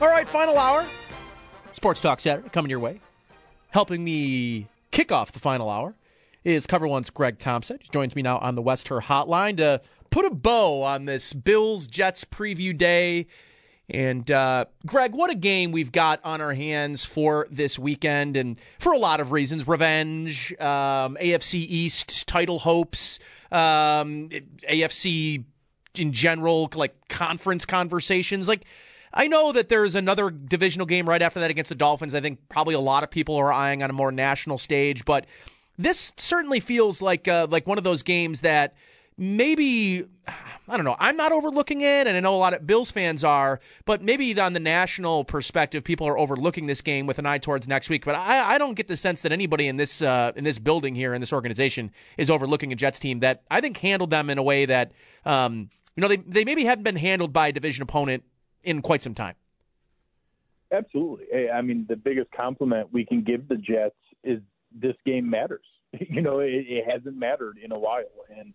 All right, final hour. Sports Talk Saturday coming your way. Helping me kick off the final hour is Cover One's Greg Thompson. He joins me now on the West Herr Hotline to put a bow on this Bills Jets preview day. And uh, Greg, what a game we've got on our hands for this weekend, and for a lot of reasons: revenge, um, AFC East title hopes, um, AFC in general, like conference conversations, like I know that there's another divisional game right after that against the Dolphins. I think probably a lot of people are eyeing on a more national stage, but this certainly feels like uh, like one of those games that maybe I don't know. I'm not overlooking it, and I know a lot of Bills fans are, but maybe on the national perspective, people are overlooking this game with an eye towards next week. But I, I don't get the sense that anybody in this uh, in this building here in this organization is overlooking a Jets team that I think handled them in a way that um, you know they they maybe hadn't been handled by a division opponent in quite some time. Absolutely. I mean, the biggest compliment we can give the Jets is this game matters. You know, it, it hasn't mattered in a while, and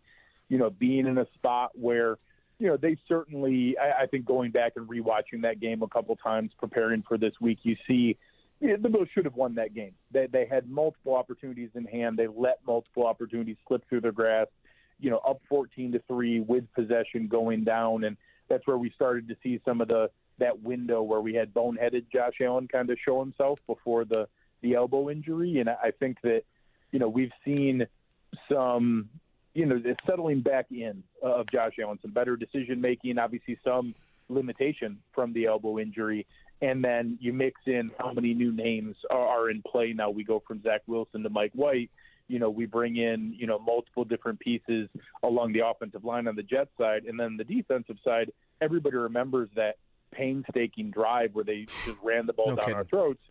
you know, being in a spot where you know they certainly, I, I think, going back and rewatching that game a couple times, preparing for this week, you see. Yeah, the Bills should have won that game. They they had multiple opportunities in hand. They let multiple opportunities slip through their grasp. You know, up 14 to three with possession going down, and that's where we started to see some of the that window where we had boneheaded Josh Allen kind of show himself before the the elbow injury, and I think that you know we've seen some you know the settling back in of Josh Allen, some better decision making, obviously some limitation from the elbow injury, and then you mix in how many new names are, are in play now. We go from Zach Wilson to Mike White. You know, we bring in you know multiple different pieces along the offensive line on the Jet side, and then the defensive side. Everybody remembers that painstaking drive where they just ran the ball No down kidding. our throats.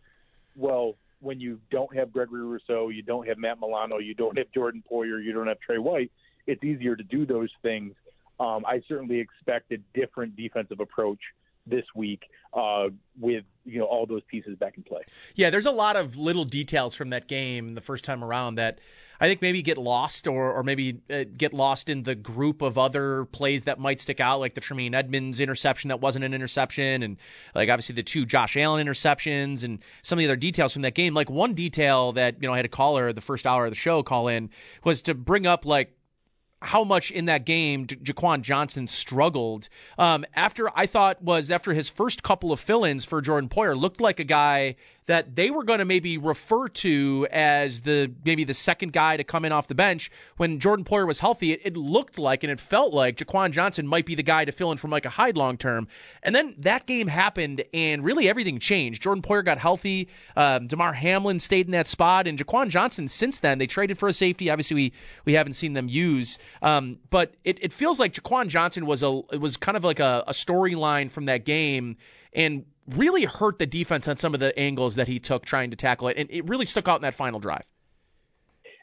Well, when you don't have Gregory Rousseau, you don't have Matt Milano, you don't have Jordan Poyer, you don't have Tre White, it's easier to do those things. Um, I certainly expect a different defensive approach this week uh, with you know all those pieces back in play. Yeah, there's a lot of little details from that game the first time around that I think maybe get lost or or maybe uh, get lost in the group of other plays that might stick out, like the Tremaine Edmunds interception that wasn't an interception, and like obviously the two Josh Allen interceptions and some of the other details from that game. Like one detail that you know I had a caller the first hour of the show call in was to bring up like how much in that game Jaquan Johnson struggled. Um, after I thought was after his first couple of fill-ins for Jordan Poyer, looked like a guy that they were going to maybe refer to as the maybe the second guy to come in off the bench when Jordan Poyer was healthy. It, it looked like and it felt like Jaquan Johnson might be the guy to fill in for Micah Hyde long term. And then that game happened, and really everything changed. Jordan Poyer got healthy. Um, Damar Hamlin stayed in that spot, and Jaquan Johnson. Since then, they traded for a safety. Obviously, we we haven't seen them use, um, but it, it feels like Jaquan Johnson was a it was kind of like a, a storyline from that game, and really hurt the defense on some of the angles that he took trying to tackle it, and it really stuck out in that final drive.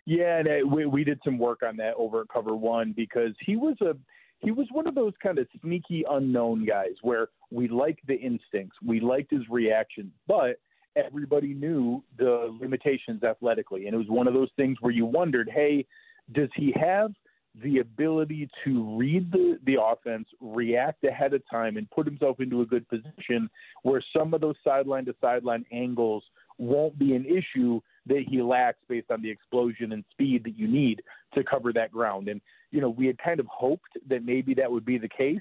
Yeah, and uh, we, we did some work on that over at Cover One because he was a he was one of those kind of sneaky unknown guys where we liked the instincts, we liked his reactions, but everybody knew the limitations athletically, and it was one of those things where you wondered, hey, does he have the ability to read the, the offense, react ahead of time, and put himself into a good position where some of those sideline to sideline angles won't be an issue that he lacks based on the explosion and speed that you need to cover that ground. And, you know, we had kind of hoped that maybe that would be the case.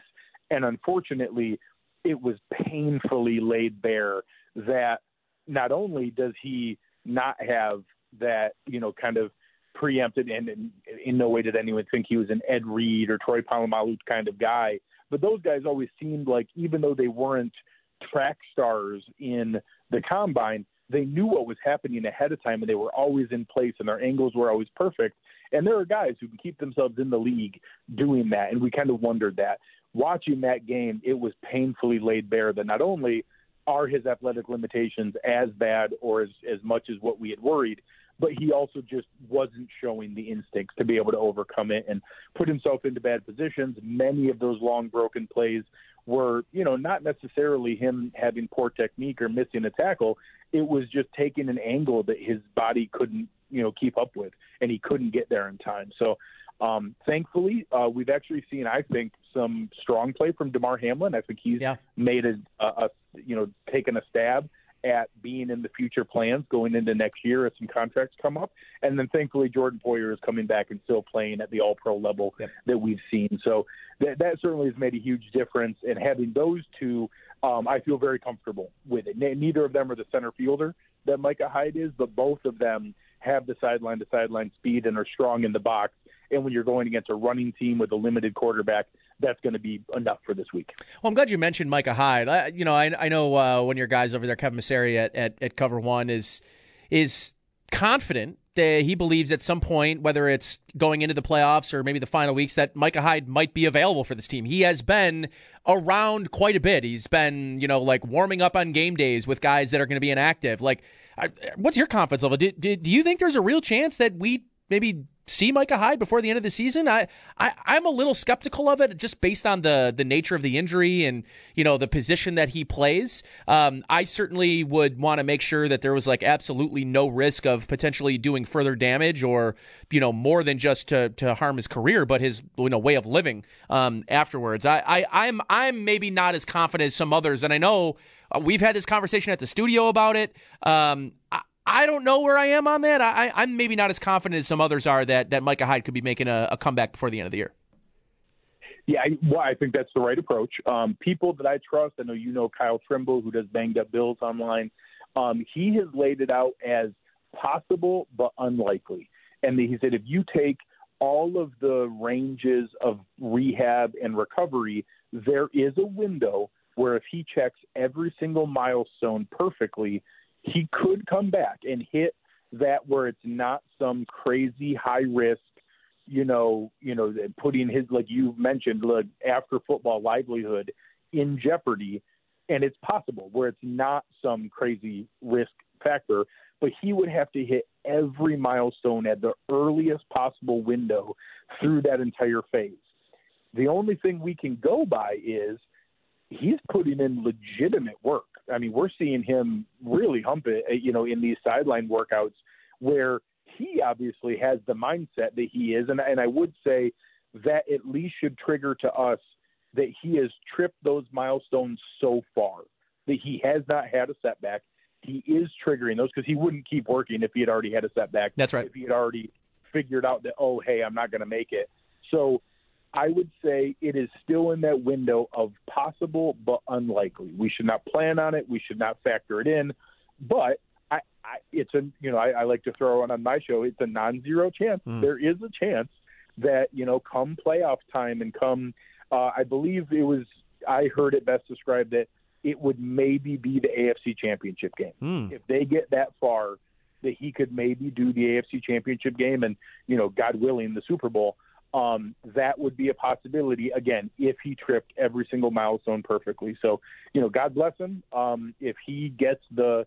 And unfortunately, it was painfully laid bare that not only does he not have that, you know, kind of preempted, and in, in no way did anyone think he was an Ed Reed or Troy Polamalu kind of guy. But those guys always seemed like, even though they weren't track stars in the combine, they knew what was happening ahead of time and they were always in place and their angles were always perfect. And there are guys who can keep themselves in the league doing that. And we kind of wondered that. Watching that game, it was painfully laid bare that not only are his athletic limitations as bad or as, as much as what we had worried, but he also just wasn't showing the instincts to be able to overcome it and put himself into bad positions. Many of those long broken plays were, you know, not necessarily him having poor technique or missing a tackle. It was just taking an angle that his body couldn't, you know, keep up with, and he couldn't get there in time. So, um, thankfully, uh, we've actually seen, I think, some strong play from Damar Hamlin. I think he's yeah. made a, a, a, you know, taken a stab at being in the future plans going into next year as some contracts come up. And then thankfully Jordan Poyer is coming back and still playing at the all pro level yep. that we've seen. So that, that certainly has made a huge difference. And having those two, um, I feel very comfortable with it. Neither of them are the center fielder that Micah Hyde is, but both of them have the sideline to sideline speed and are strong in the box. And when you're going against a running team with a limited quarterback, that's going to be enough for this week. Well, I'm glad you mentioned Micah Hyde. I, you know, I, I know uh, one of your guys over there, Kevin Masseri at, at, at Cover One, is is confident that he believes at some point, whether it's going into the playoffs or maybe the final weeks, that Micah Hyde might be available for this team. He has been around quite a bit. He's been, you know, like warming up on game days with guys that are going to be inactive. Like, what's your confidence level? Do, do, do you think there's a real chance that we maybe see Micah Hyde before the end of the season? I, I I'm a little skeptical of it just based on the the nature of the injury and you know the position that he plays. Um, I certainly would want to make sure that there was like absolutely no risk of potentially doing further damage or you know more than just to to harm his career, but his you know way of living um, afterwards. I, I I'm I'm maybe not as confident as some others, and I know. Uh, we've had this conversation at the studio about it. Um, I don't know where I am on that. I, I'm maybe not as confident as some others are that, that Micah Hyde could be making a, a comeback before the end of the year. Yeah, I, well, I think that's the right approach. Um, people that I trust, I know you know Kyle Trimble, who does Banged Up Bills online. Um, he has laid it out as possible but unlikely. And he said if you take all of the ranges of rehab and recovery, there is a window where if he checks every single milestone perfectly, he could come back and hit that where it's not some crazy high risk, you know, you know, putting his like you mentioned, like after football livelihood in jeopardy, and it's possible where it's not some crazy risk factor, but he would have to hit every milestone at the earliest possible window through that entire phase. The only thing we can go by is he's putting in legitimate work. I mean, we're seeing him really hump it, uh, you know, in these sideline workouts where he obviously has the mindset that he is, and and I would say that at least should trigger to us that he has tripped those milestones so far that he has not had a setback. He is triggering those because he wouldn't keep working if he had already had a setback. That's right. If he had already figured out that oh hey I'm not going to make it. So I would say it is still in that window of possible but unlikely. We should not plan on it. We should not factor it in. But I, I it's a you know I, I like to throw it on my show. It's a non-zero chance. Mm. There is a chance that you know come playoff time and come. Uh, I believe it was I heard it best described that it would maybe be the AFC Championship game mm. if they get that far. That he could maybe do the AFC Championship game and you know God willing the Super Bowl. Um, that would be a possibility again if he tripped every single milestone perfectly. So you know God bless him. Um, if he gets the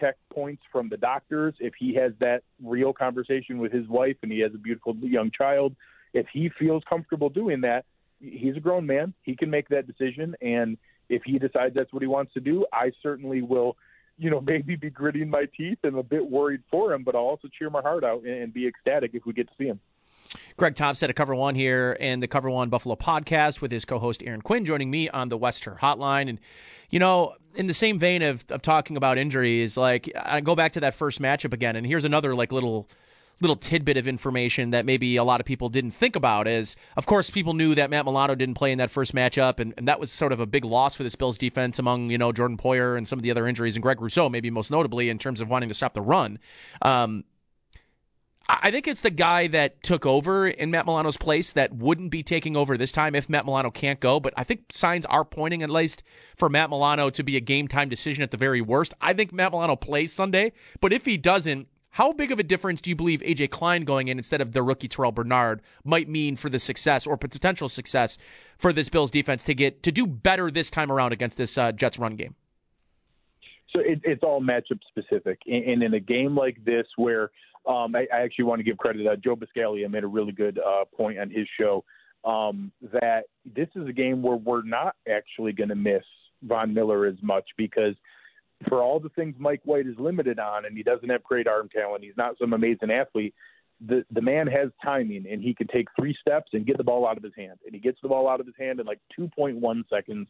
checkpoints from the doctors, if he has that real conversation with his wife and he has a beautiful young child, if he feels comfortable doing that, he's a grown man. He can make that decision. And if he decides that's what he wants to do, I certainly will, you know, maybe be gritting my teeth and a bit worried for him, but I'll also cheer my heart out and be ecstatic if we get to see him. Greg Thompson at Cover One here and the Cover One Buffalo podcast with his co-host Aaron Quinn joining me on the West Herr Hotline. And you know, in the same vein of, of talking about injuries, like I go back to that first matchup again, and here's another like little little tidbit of information that maybe a lot of people didn't think about is of course people knew that Matt Milano didn't play in that first matchup and, and that was sort of a big loss for this Bills defense among, you know, Jordan Poyer and some of the other injuries and Greg Rousseau maybe most notably in terms of wanting to stop the run. Um, I think it's the guy that took over in Matt Milano's place that wouldn't be taking over this time if Matt Milano can't go. But I think signs are pointing, at least for Matt Milano, to be a game time decision at the very worst. I think Matt Milano plays Sunday, but if he doesn't, how big of a difference do you believe AJ Klein going in instead of the rookie Terrel Bernard might mean for the success or potential success for this Bills defense to get to do better this time around against this uh, Jets run game? So it, it's all matchup specific, and in a game like this where um, I, I, actually want to give credit. Uh, Joe Buscaglia made a really good uh, point on his show um, that this is a game where we're not actually going to miss Von Miller as much because for all the things Mike White is limited on, and he doesn't have great arm talent, he's not some amazing athlete. The the man has timing, and he can take three steps and get the ball out of his hand, and he gets the ball out of his hand in like 2.1 seconds.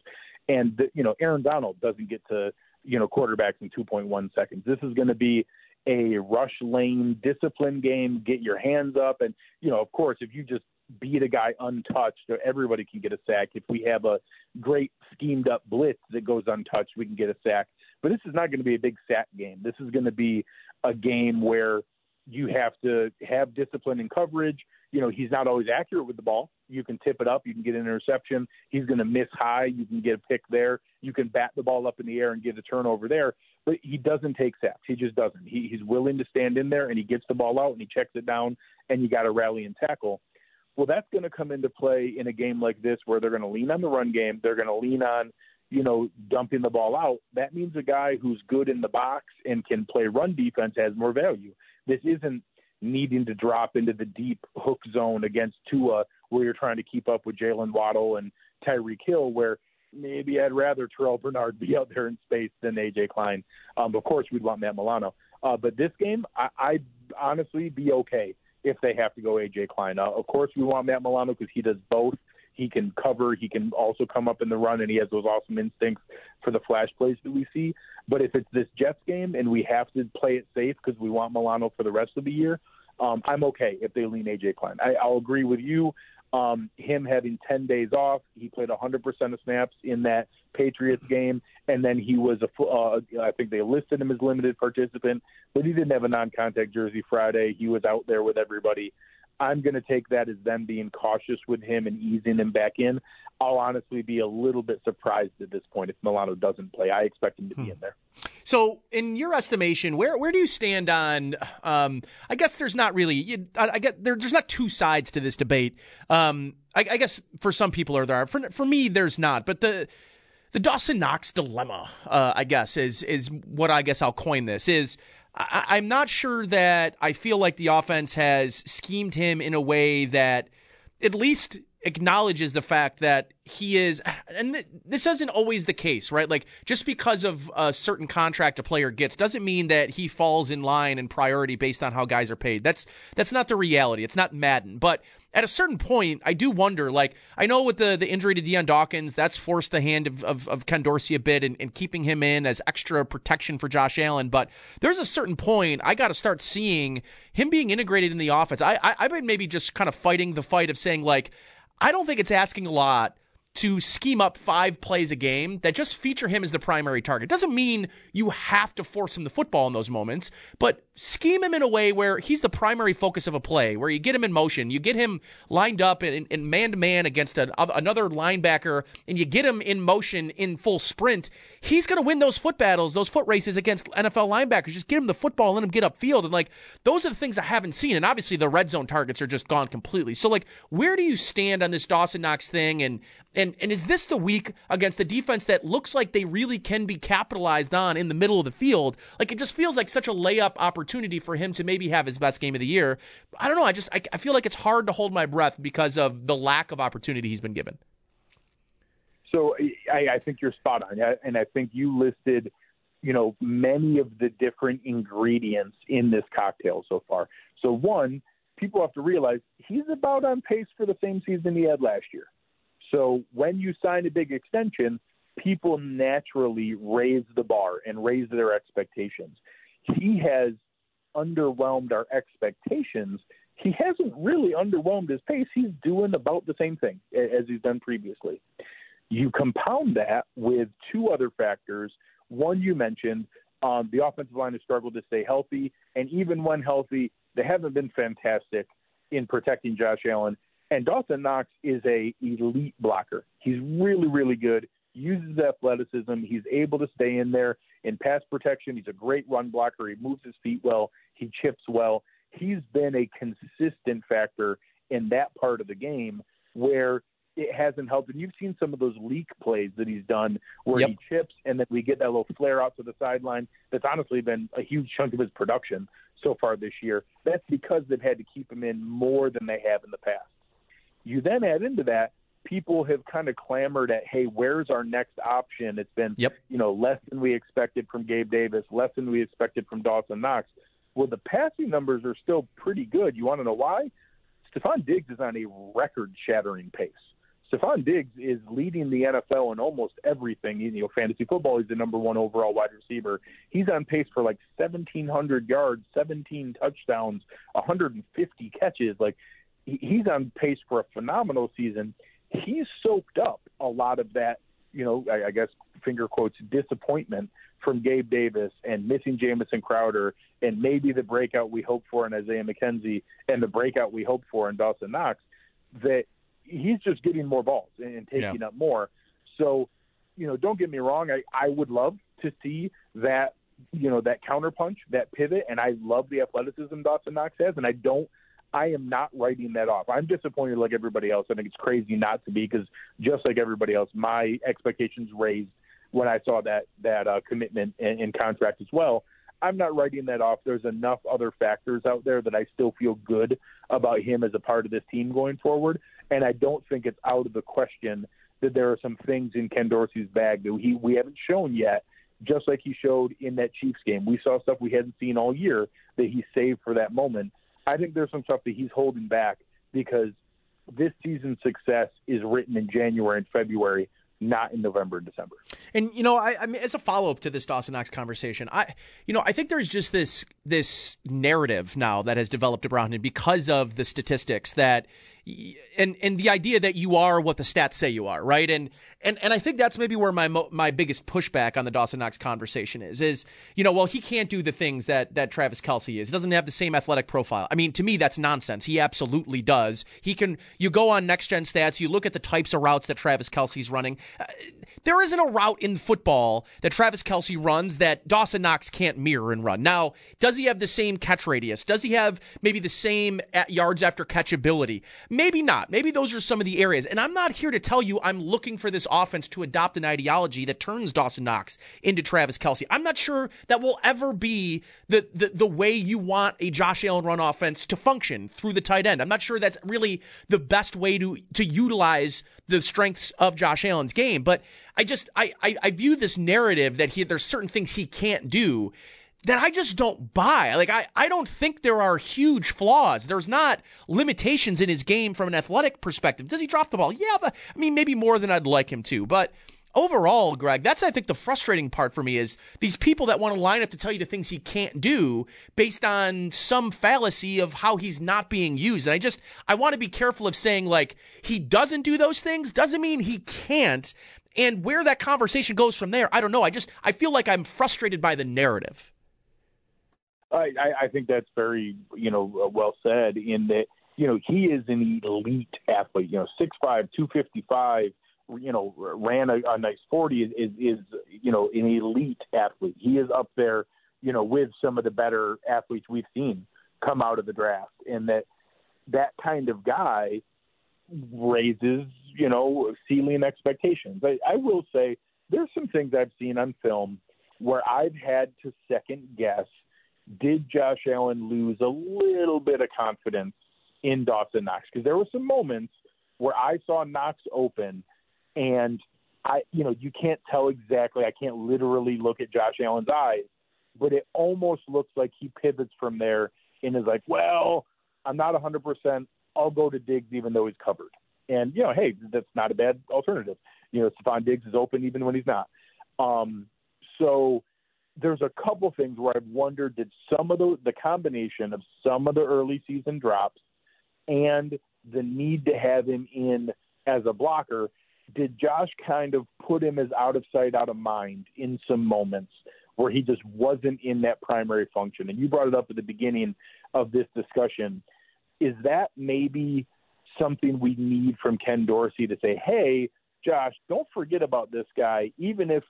And the, you know, Aaron Donald doesn't get to you know quarterbacks in 2.1 seconds. This is going to be a rush lane discipline game, get your hands up. And, you know, of course, if you just beat a guy untouched, everybody can get a sack. If we have a great schemed up blitz that goes untouched, we can get a sack. But this is not going to be a big sack game. This is going to be a game where you have to have discipline and coverage. You know, he's not always accurate with the ball. You can tip it up, you can get an interception. He's going to miss high, you can get a pick there. You can bat the ball up in the air and get a turnover there. But he doesn't take sacks. He just doesn't. He, he's willing to stand in there and he gets the ball out and he checks it down and you got to rally and tackle. Well, that's going to come into play in a game like this where they're going to lean on the run game. They're going to lean on, you know, dumping the ball out. That means a guy who's good in the box and can play run defense has more value. This isn't needing to drop into the deep hook zone against Tua where you're trying to keep up with Jaylen Waddle and Tyreek Hill, where maybe I'd rather Terrel Bernard be out there in space than AJ Klein. Um, of course, we'd want Matt Milano. Uh, but this game, I, I'd honestly be okay if they have to go AJ Klein. Uh, of course, we want Matt Milano because he does both. He can cover. He can also come up in the run, and he has those awesome instincts for the flash plays that we see. But if it's this Jets game and we have to play it safe because we want Milano for the rest of the year, um, I'm okay if they lean AJ Klein. I, I'll agree with you. Um, him having 10 days off, he played 100% of snaps in that Patriots game, and then he was a. Uh, I think they listed him as limited participant, but he didn't have a non-contact jersey Friday. He was out there with everybody. I'm going to take that as them being cautious with him and easing him back in. I'll honestly be a little bit surprised at this point if Milano doesn't play. I expect him to be hmm. in there. So, in your estimation, where where do you stand on? Um, I guess there's not really. You, I, I, get there, there's not two sides to this debate. Um, I, I, guess for some people are there. For for me, there's not. But the the Dawson Knox dilemma, uh, I guess, is is what I guess I'll coin this is. I, I'm not sure that I feel like the offense has schemed him in a way that at least acknowledges the fact that he is, and this isn't always the case, right? Like just because of a certain contract a player gets doesn't mean that he falls in line and priority based on how guys are paid. That's that's not the reality. It's not Madden, but at a certain point, I do wonder. Like I know with the the injury to Dion Dawkins, that's forced the hand of of, of Ken Dorsey a bit and, keeping him in as extra protection for Josh Allen. But there's a certain point I got to start seeing him being integrated in the offense. I I've been maybe just kind of fighting the fight of saying like I don't think it's asking a lot to scheme up five plays a game that just feature him as the primary target. Doesn't mean you have to force him the football in those moments, but scheme him in a way where he's the primary focus of a play, where you get him in motion, you get him lined up and man to man against another linebacker, and you get him in motion in full sprint. He's going to win those foot battles, those foot races against NFL linebackers. Just get him the football, let him get upfield, and like those are the things I haven't seen. And obviously, the red zone targets are just gone completely. So, like, where do you stand on this Dawson Knox thing? And and and is this the week against the defense that looks like they really can be capitalized on in the middle of the field? Like it just feels like such a layup opportunity for him to maybe have his best game of the year. I don't know. I just I, I feel like it's hard to hold my breath because of the lack of opportunity he's been given. So I, I think you're spot on, and I think you listed, you know, many of the different ingredients in this cocktail so far. So one, people have to realize he's about on pace for the same season he had last year. So when you sign a big extension, people naturally raise the bar and raise their expectations. He has underwhelmed our expectations. He hasn't really underwhelmed his pace. He's doing about the same thing as he's done previously. You compound that with two other factors. One you mentioned, um, the offensive line has struggled to stay healthy, and even when healthy, they haven't been fantastic in protecting Josh Allen. And Dawson Knox is a elite blocker. He's really, really good. Uses athleticism. He's able to stay in there in pass protection. He's a great run blocker. He moves his feet well. He chips well. He's been a consistent factor in that part of the game where it hasn't helped. And you've seen some of those leak plays that he's done where yep. he chips and then we get that little flare out to the sideline. That's honestly been a huge chunk of his production so far this year. That's because they've had to keep him in more than they have in the past. You then add into that, people have kind of clamored at, hey, where's our next option? It's been, yep. you know, less than we expected from Gabe Davis, less than we expected from Dawson Knox. Well, the passing numbers are still pretty good. You want to know why? Stefon Diggs is on a record-shattering pace. Stefon Diggs is leading the NFL in almost everything. You know, fantasy football, he's the number one overall wide receiver. He's on pace for like 1,700 yards, 17 touchdowns, 150 catches. Like he's on pace for a phenomenal season. He's soaked up a lot of that, you know, I, I guess finger quotes disappointment from Gabe Davis and missing Jamison Crowder and maybe the breakout we hope for in Isaiah McKenzie and the breakout we hope for in Dawson Knox. That he's just getting more balls and taking yeah. up more. So, you know, don't get me wrong. I, I would love to see that, you know, that counterpunch, that pivot, and I love the athleticism Dawson Knox has, and I don't I am not writing that off. I'm disappointed like everybody else. I think it's crazy not to be because just like everybody else, my expectations raised when I saw that that uh, commitment and, and contract as well. I'm not writing that off. There's enough other factors out there that I still feel good about him as a part of this team going forward, and I don't think it's out of the question that there are some things in Ken Dorsey's bag that he we haven't shown yet. Just like he showed in that Chiefs game, we saw stuff we hadn't seen all year that he saved for that moment I think there's some stuff that he's holding back because this season's success is written in January and February, not in November and December. And you know, I, I mean, as a follow up to this Dawson Knox conversation, I, you know, I think there's just this this narrative now that has developed around him because of the statistics that and and the idea that you are what the stats say you are, right? And and and I think that's maybe where my my biggest pushback on the Dawson Knox conversation is is you know well he can't do the things that that Travis Kelce is. He doesn't have the same athletic profile. I mean to me that's nonsense. He absolutely does. He can. You go on next gen stats. You look at the types of routes that Travis Kelce's running. Uh, Uh, there isn't a route in football that Travis Kelce runs that Dawson Knox can't mirror and run. Now, does he have the same catch radius? Does he have maybe the same yards after catch ability? Maybe not. Maybe those are some of the areas. And I'm not here to tell you I'm looking for this offense to adopt an ideology that turns Dawson Knox into Travis Kelce. I'm not sure that will ever be the, the, the way you want a Josh Allen run offense to function through the tight end. I'm not sure that's really the best way to, to utilize the strengths of Josh Allen's game. But I just I, I, I view this narrative that he there's certain things he can't do that I just don't buy. Like I, I don't think there are huge flaws. There's not limitations in his game from an athletic perspective. Does he drop the ball? Yeah, but I mean maybe more than I'd like him to. But overall, Greg, that's I think the frustrating part for me is these people that want to line up to tell you the things he can't do based on some fallacy of how he's not being used. And I just I want to be careful of saying like he doesn't do those things doesn't mean he can't. And where that conversation goes from there, I don't know. I just I feel like I'm frustrated by the narrative. I, I think that's very you know uh, well said in that you know he is an elite athlete. You know, six five, two fifty five you know, ran a, a nice 40 is, is, is, you know, an elite athlete. He is up there, you know, with some of the better athletes we've seen come out of the draft. And that, that kind of guy raises, you know, ceiling expectations. I, I will say there's some things I've seen on film where I've had to second guess did Josh Allen lose a little bit of confidence in Dawson Knox? Because there were some moments where I saw Knox open and I, you know, you can't tell exactly. I can't literally look at Josh Allen's eyes, but it almost looks like he pivots from there and is like, well, I'm not 100%. I'll go to Diggs even though he's covered. And, you know, hey, that's not a bad alternative. You know, Stefon Diggs is open even when he's not. Um, so there's a couple things where I've wondered did some of the, the combination of some of the early season drops and the need to have him in as a blocker – did Josh kind of put him as out of sight, out of mind in some moments where he just wasn't in that primary function? And you brought it up at the beginning of this discussion. Is that maybe something we need from Ken Dorsey to say, hey, Josh, don't forget about this guy, even if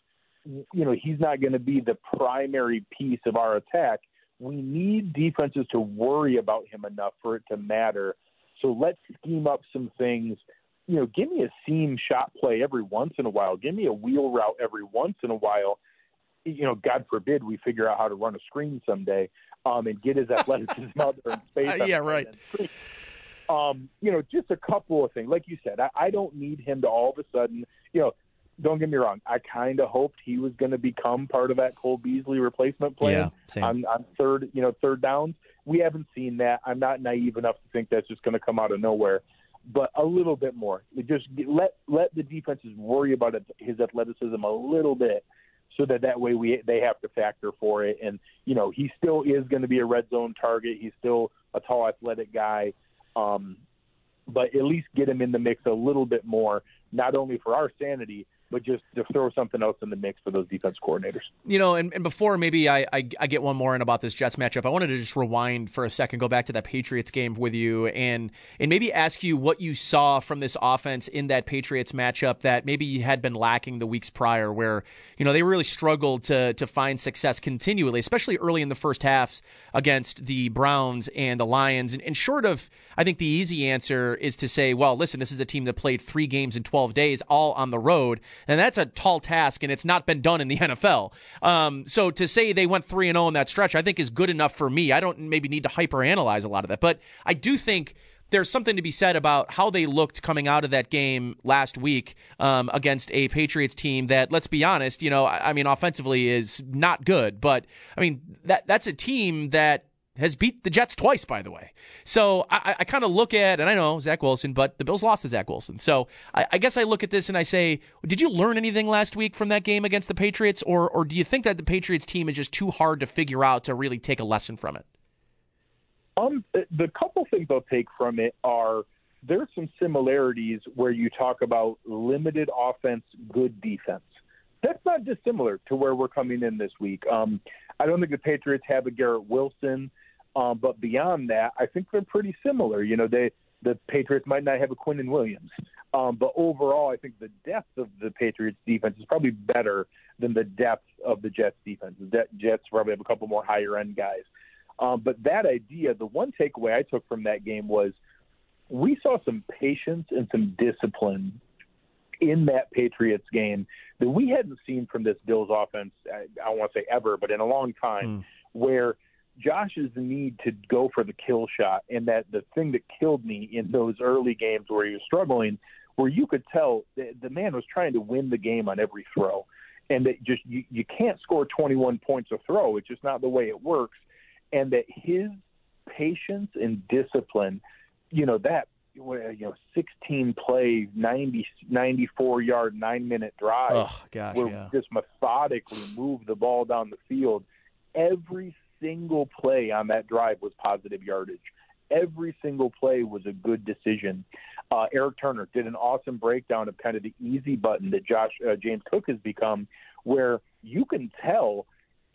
you know he's not going to be the primary piece of our attack. We need defenses to worry about him enough for it to matter. So let's scheme up some things you know, give me a seam shot play every once in a while. Give me a wheel route every once in a while. You know, God forbid we figure out how to run a screen someday um, and get his athleticism out there in space. Uh, yeah, right. Um, you know, just a couple of things. Like you said, I, I don't need him to all of a sudden, you know, don't get me wrong. I kind of hoped he was going to become part of that Cole Beasley replacement plan yeah, on, on third, you know, third downs. We haven't seen that. I'm not naive enough to think that's just going to come out of nowhere but a little bit more. Just let let the defenses worry about his athleticism a little bit, so that that way we they have to factor for it. And you know he still is going to be a red zone target. He's still a tall, athletic guy, um, but at least get him in the mix a little bit more, not only for our sanity, but just to throw something else in the mix for those defense coordinators. You know, and, and before maybe I, I, I get one more in about this Jets matchup, I wanted to just rewind for a second, go back to that Patriots game with you, and and maybe ask you what you saw from this offense in that Patriots matchup that maybe had been lacking the weeks prior, where you know they really struggled to to find success continually, especially early in the first halves against the Browns and the Lions. And, and short of, I think the easy answer is to say, well, listen, this is a team that played three games in 12 days, all on the road and that's a tall task, and it's not been done in the NFL. Um, so to say they went three and zero oh in that stretch, I think is good enough for me. I don't maybe need to hyperanalyze a lot of that, but I do think there's something to be said about how they looked coming out of that game last week um, against a Patriots team that, let's be honest, you know, I, I mean, offensively is not good, but I mean that that's a team that has beat the Jets twice, by the way. So I, I kind of look at, and I know Zach Wilson, but the Bills lost to Zach Wilson. So I, I, guess I look at this and I say, did you learn anything last week from that game against the Patriots, or or do you think that the Patriots team is just too hard to figure out to really take a lesson from it? Um, the couple things I'll take from it are there's some similarities where you talk about limited offense, good defense. That's not dissimilar to where we're coming in this week. Um, I don't think the Patriots have a Garrett Wilson. Um, but beyond that, I think they're pretty similar. You know, they the Patriots might not have a Quinnen Williams, um, but overall, I think the depth of the Patriots defense is probably better than the depth of the Jets defense. The Jets probably have a couple more higher end guys. Um, but that idea, the one takeaway I took from that game was we saw some patience and some discipline in that Patriots game that we hadn't seen from this Bills offense. I, I don't want to say ever, but in a long time, mm. where Josh's need to go for the kill shot, and that the thing that killed me in those early games where he was struggling, where you could tell the, the man was trying to win the game on every throw, and that just you, you can't score 21 points a throw. It's just not the way it works, and that his patience and discipline, you know that you know 16 play 90 94 yard 9 minute drive oh, gosh, where yeah. just methodically move the ball down the field every single play on that drive was positive yardage. Every single play was a good decision. Uh, Eric Turner did an awesome breakdown of kind of the easy button that Josh uh, James Cook has become where you can tell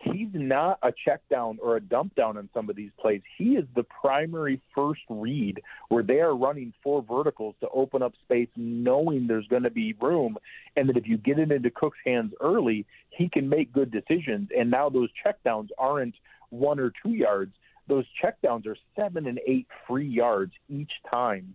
he's not a check down or a dump down on some of these plays. He is the primary first read where they are running four verticals to open up space, knowing there's going to be room, and that if you get it into Cook's hands early, he can make good decisions. And now those check downs aren't one or two yards. Those check downs are seven and eight free yards each time.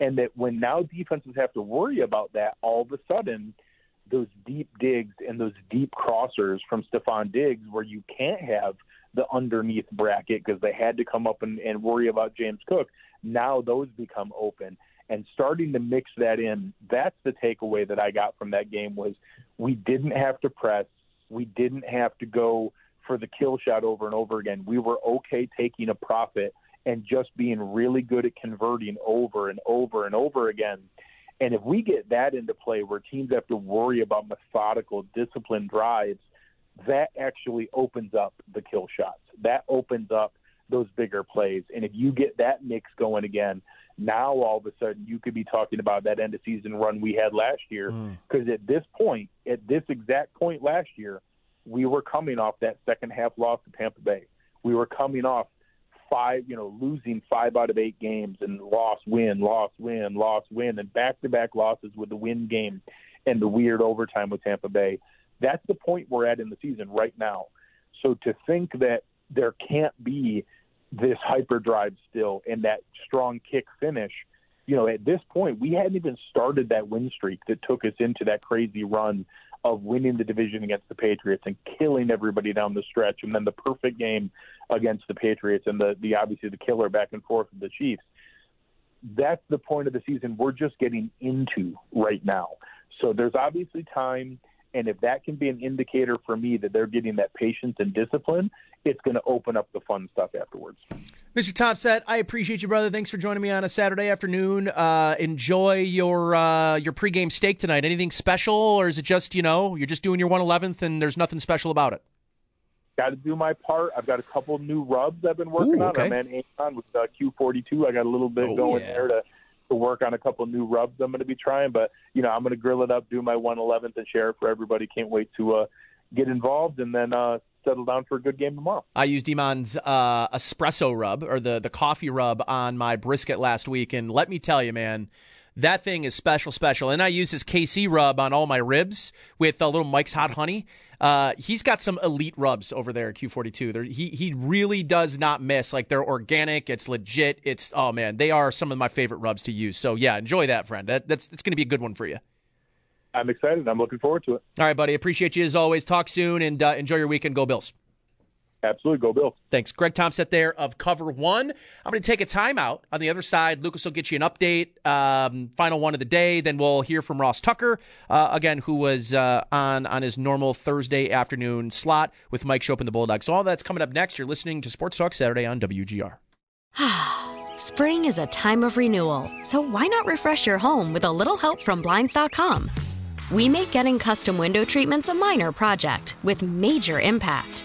And that when now defenses have to worry about that, all of a sudden – those deep digs and those deep crossers from Stefon Diggs where you can't have the underneath bracket because they had to come up and, and worry about James Cook. Now those become open. And starting to mix that in, that's the takeaway that I got from that game was we didn't have to press. We didn't have to go for the kill shot over and over again. We were okay taking a profit and just being really good at converting over and over and over again and if we get that into play where teams have to worry about methodical, disciplined drives, that actually opens up the kill shots. That opens up those bigger plays. And if you get that mix going again, now all of a sudden you could be talking about that end of season run we had last year. Because mm. at this point, at this exact point last year, we were coming off that second half loss to Tampa Bay. We were coming off five, you know, losing five out of eight games and loss, win, loss, win, loss, win, and back to back losses with the win game and the weird overtime with Tampa Bay. That's the point we're at in the season right now. So to think that there can't be this hyperdrive still and that strong kick finish, you know, at this point, we hadn't even started that win streak that took us into that crazy run of winning the division against the Patriots and killing everybody down the stretch, and then the perfect game against the Patriots and the, the obviously the killer back and forth with the Chiefs. That's the point of the season we're just getting into right now. So there's obviously time, and if that can be an indicator for me that they're getting that patience and discipline, it's going to open up the fun stuff afterwards. Mr. Thompson, I appreciate you, brother. Thanks for joining me on a Saturday afternoon. Uh, enjoy your uh, your pregame steak tonight. Anything special, or is it just you know you're just doing your 111th and there's nothing special about it? Got to do my part. I've got a couple new rubs I've been working Ooh, okay. on. I'm on with uh, Q42. I got a little bit oh, going yeah. there to to work on a couple new rubs I'm going to be trying. But you know, I'm going to grill it up, do my 111th, and share it for everybody. Can't wait to uh, get involved and then uh, settle down for a good game tomorrow. I used Iman's uh, espresso rub or the the coffee rub on my brisket last week, and let me tell you, man. That thing is special, special. And I use his KC rub on all my ribs with a little Mike's Hot Honey. Uh, he's got some elite rubs over there at Q42. They're, he he really does not miss. Like they're organic. It's legit. It's oh man, they are some of my favorite rubs to use. So yeah, enjoy that, friend. That, that's it's going to be a good one for you. I'm excited. I'm looking forward to it. All right, buddy. Appreciate you as always. Talk soon and uh, enjoy your weekend. Go Bills. Absolutely. Go Bills. Thanks. Greg Thompson there of Cover One. I'm going to take a timeout. On the other side, Lucas will get you an update, um, final one of the day. Then we'll hear from Ross Tucker, uh, again, who was uh, on, on his normal Thursday afternoon slot with Mike Schopp and the Bulldogs. So all that's coming up next. You're listening to Sports Talk Saturday on WGR. Spring is a time of renewal, so why not refresh your home with a little help from Blinds.com? We make getting custom window treatments a minor project with major impact.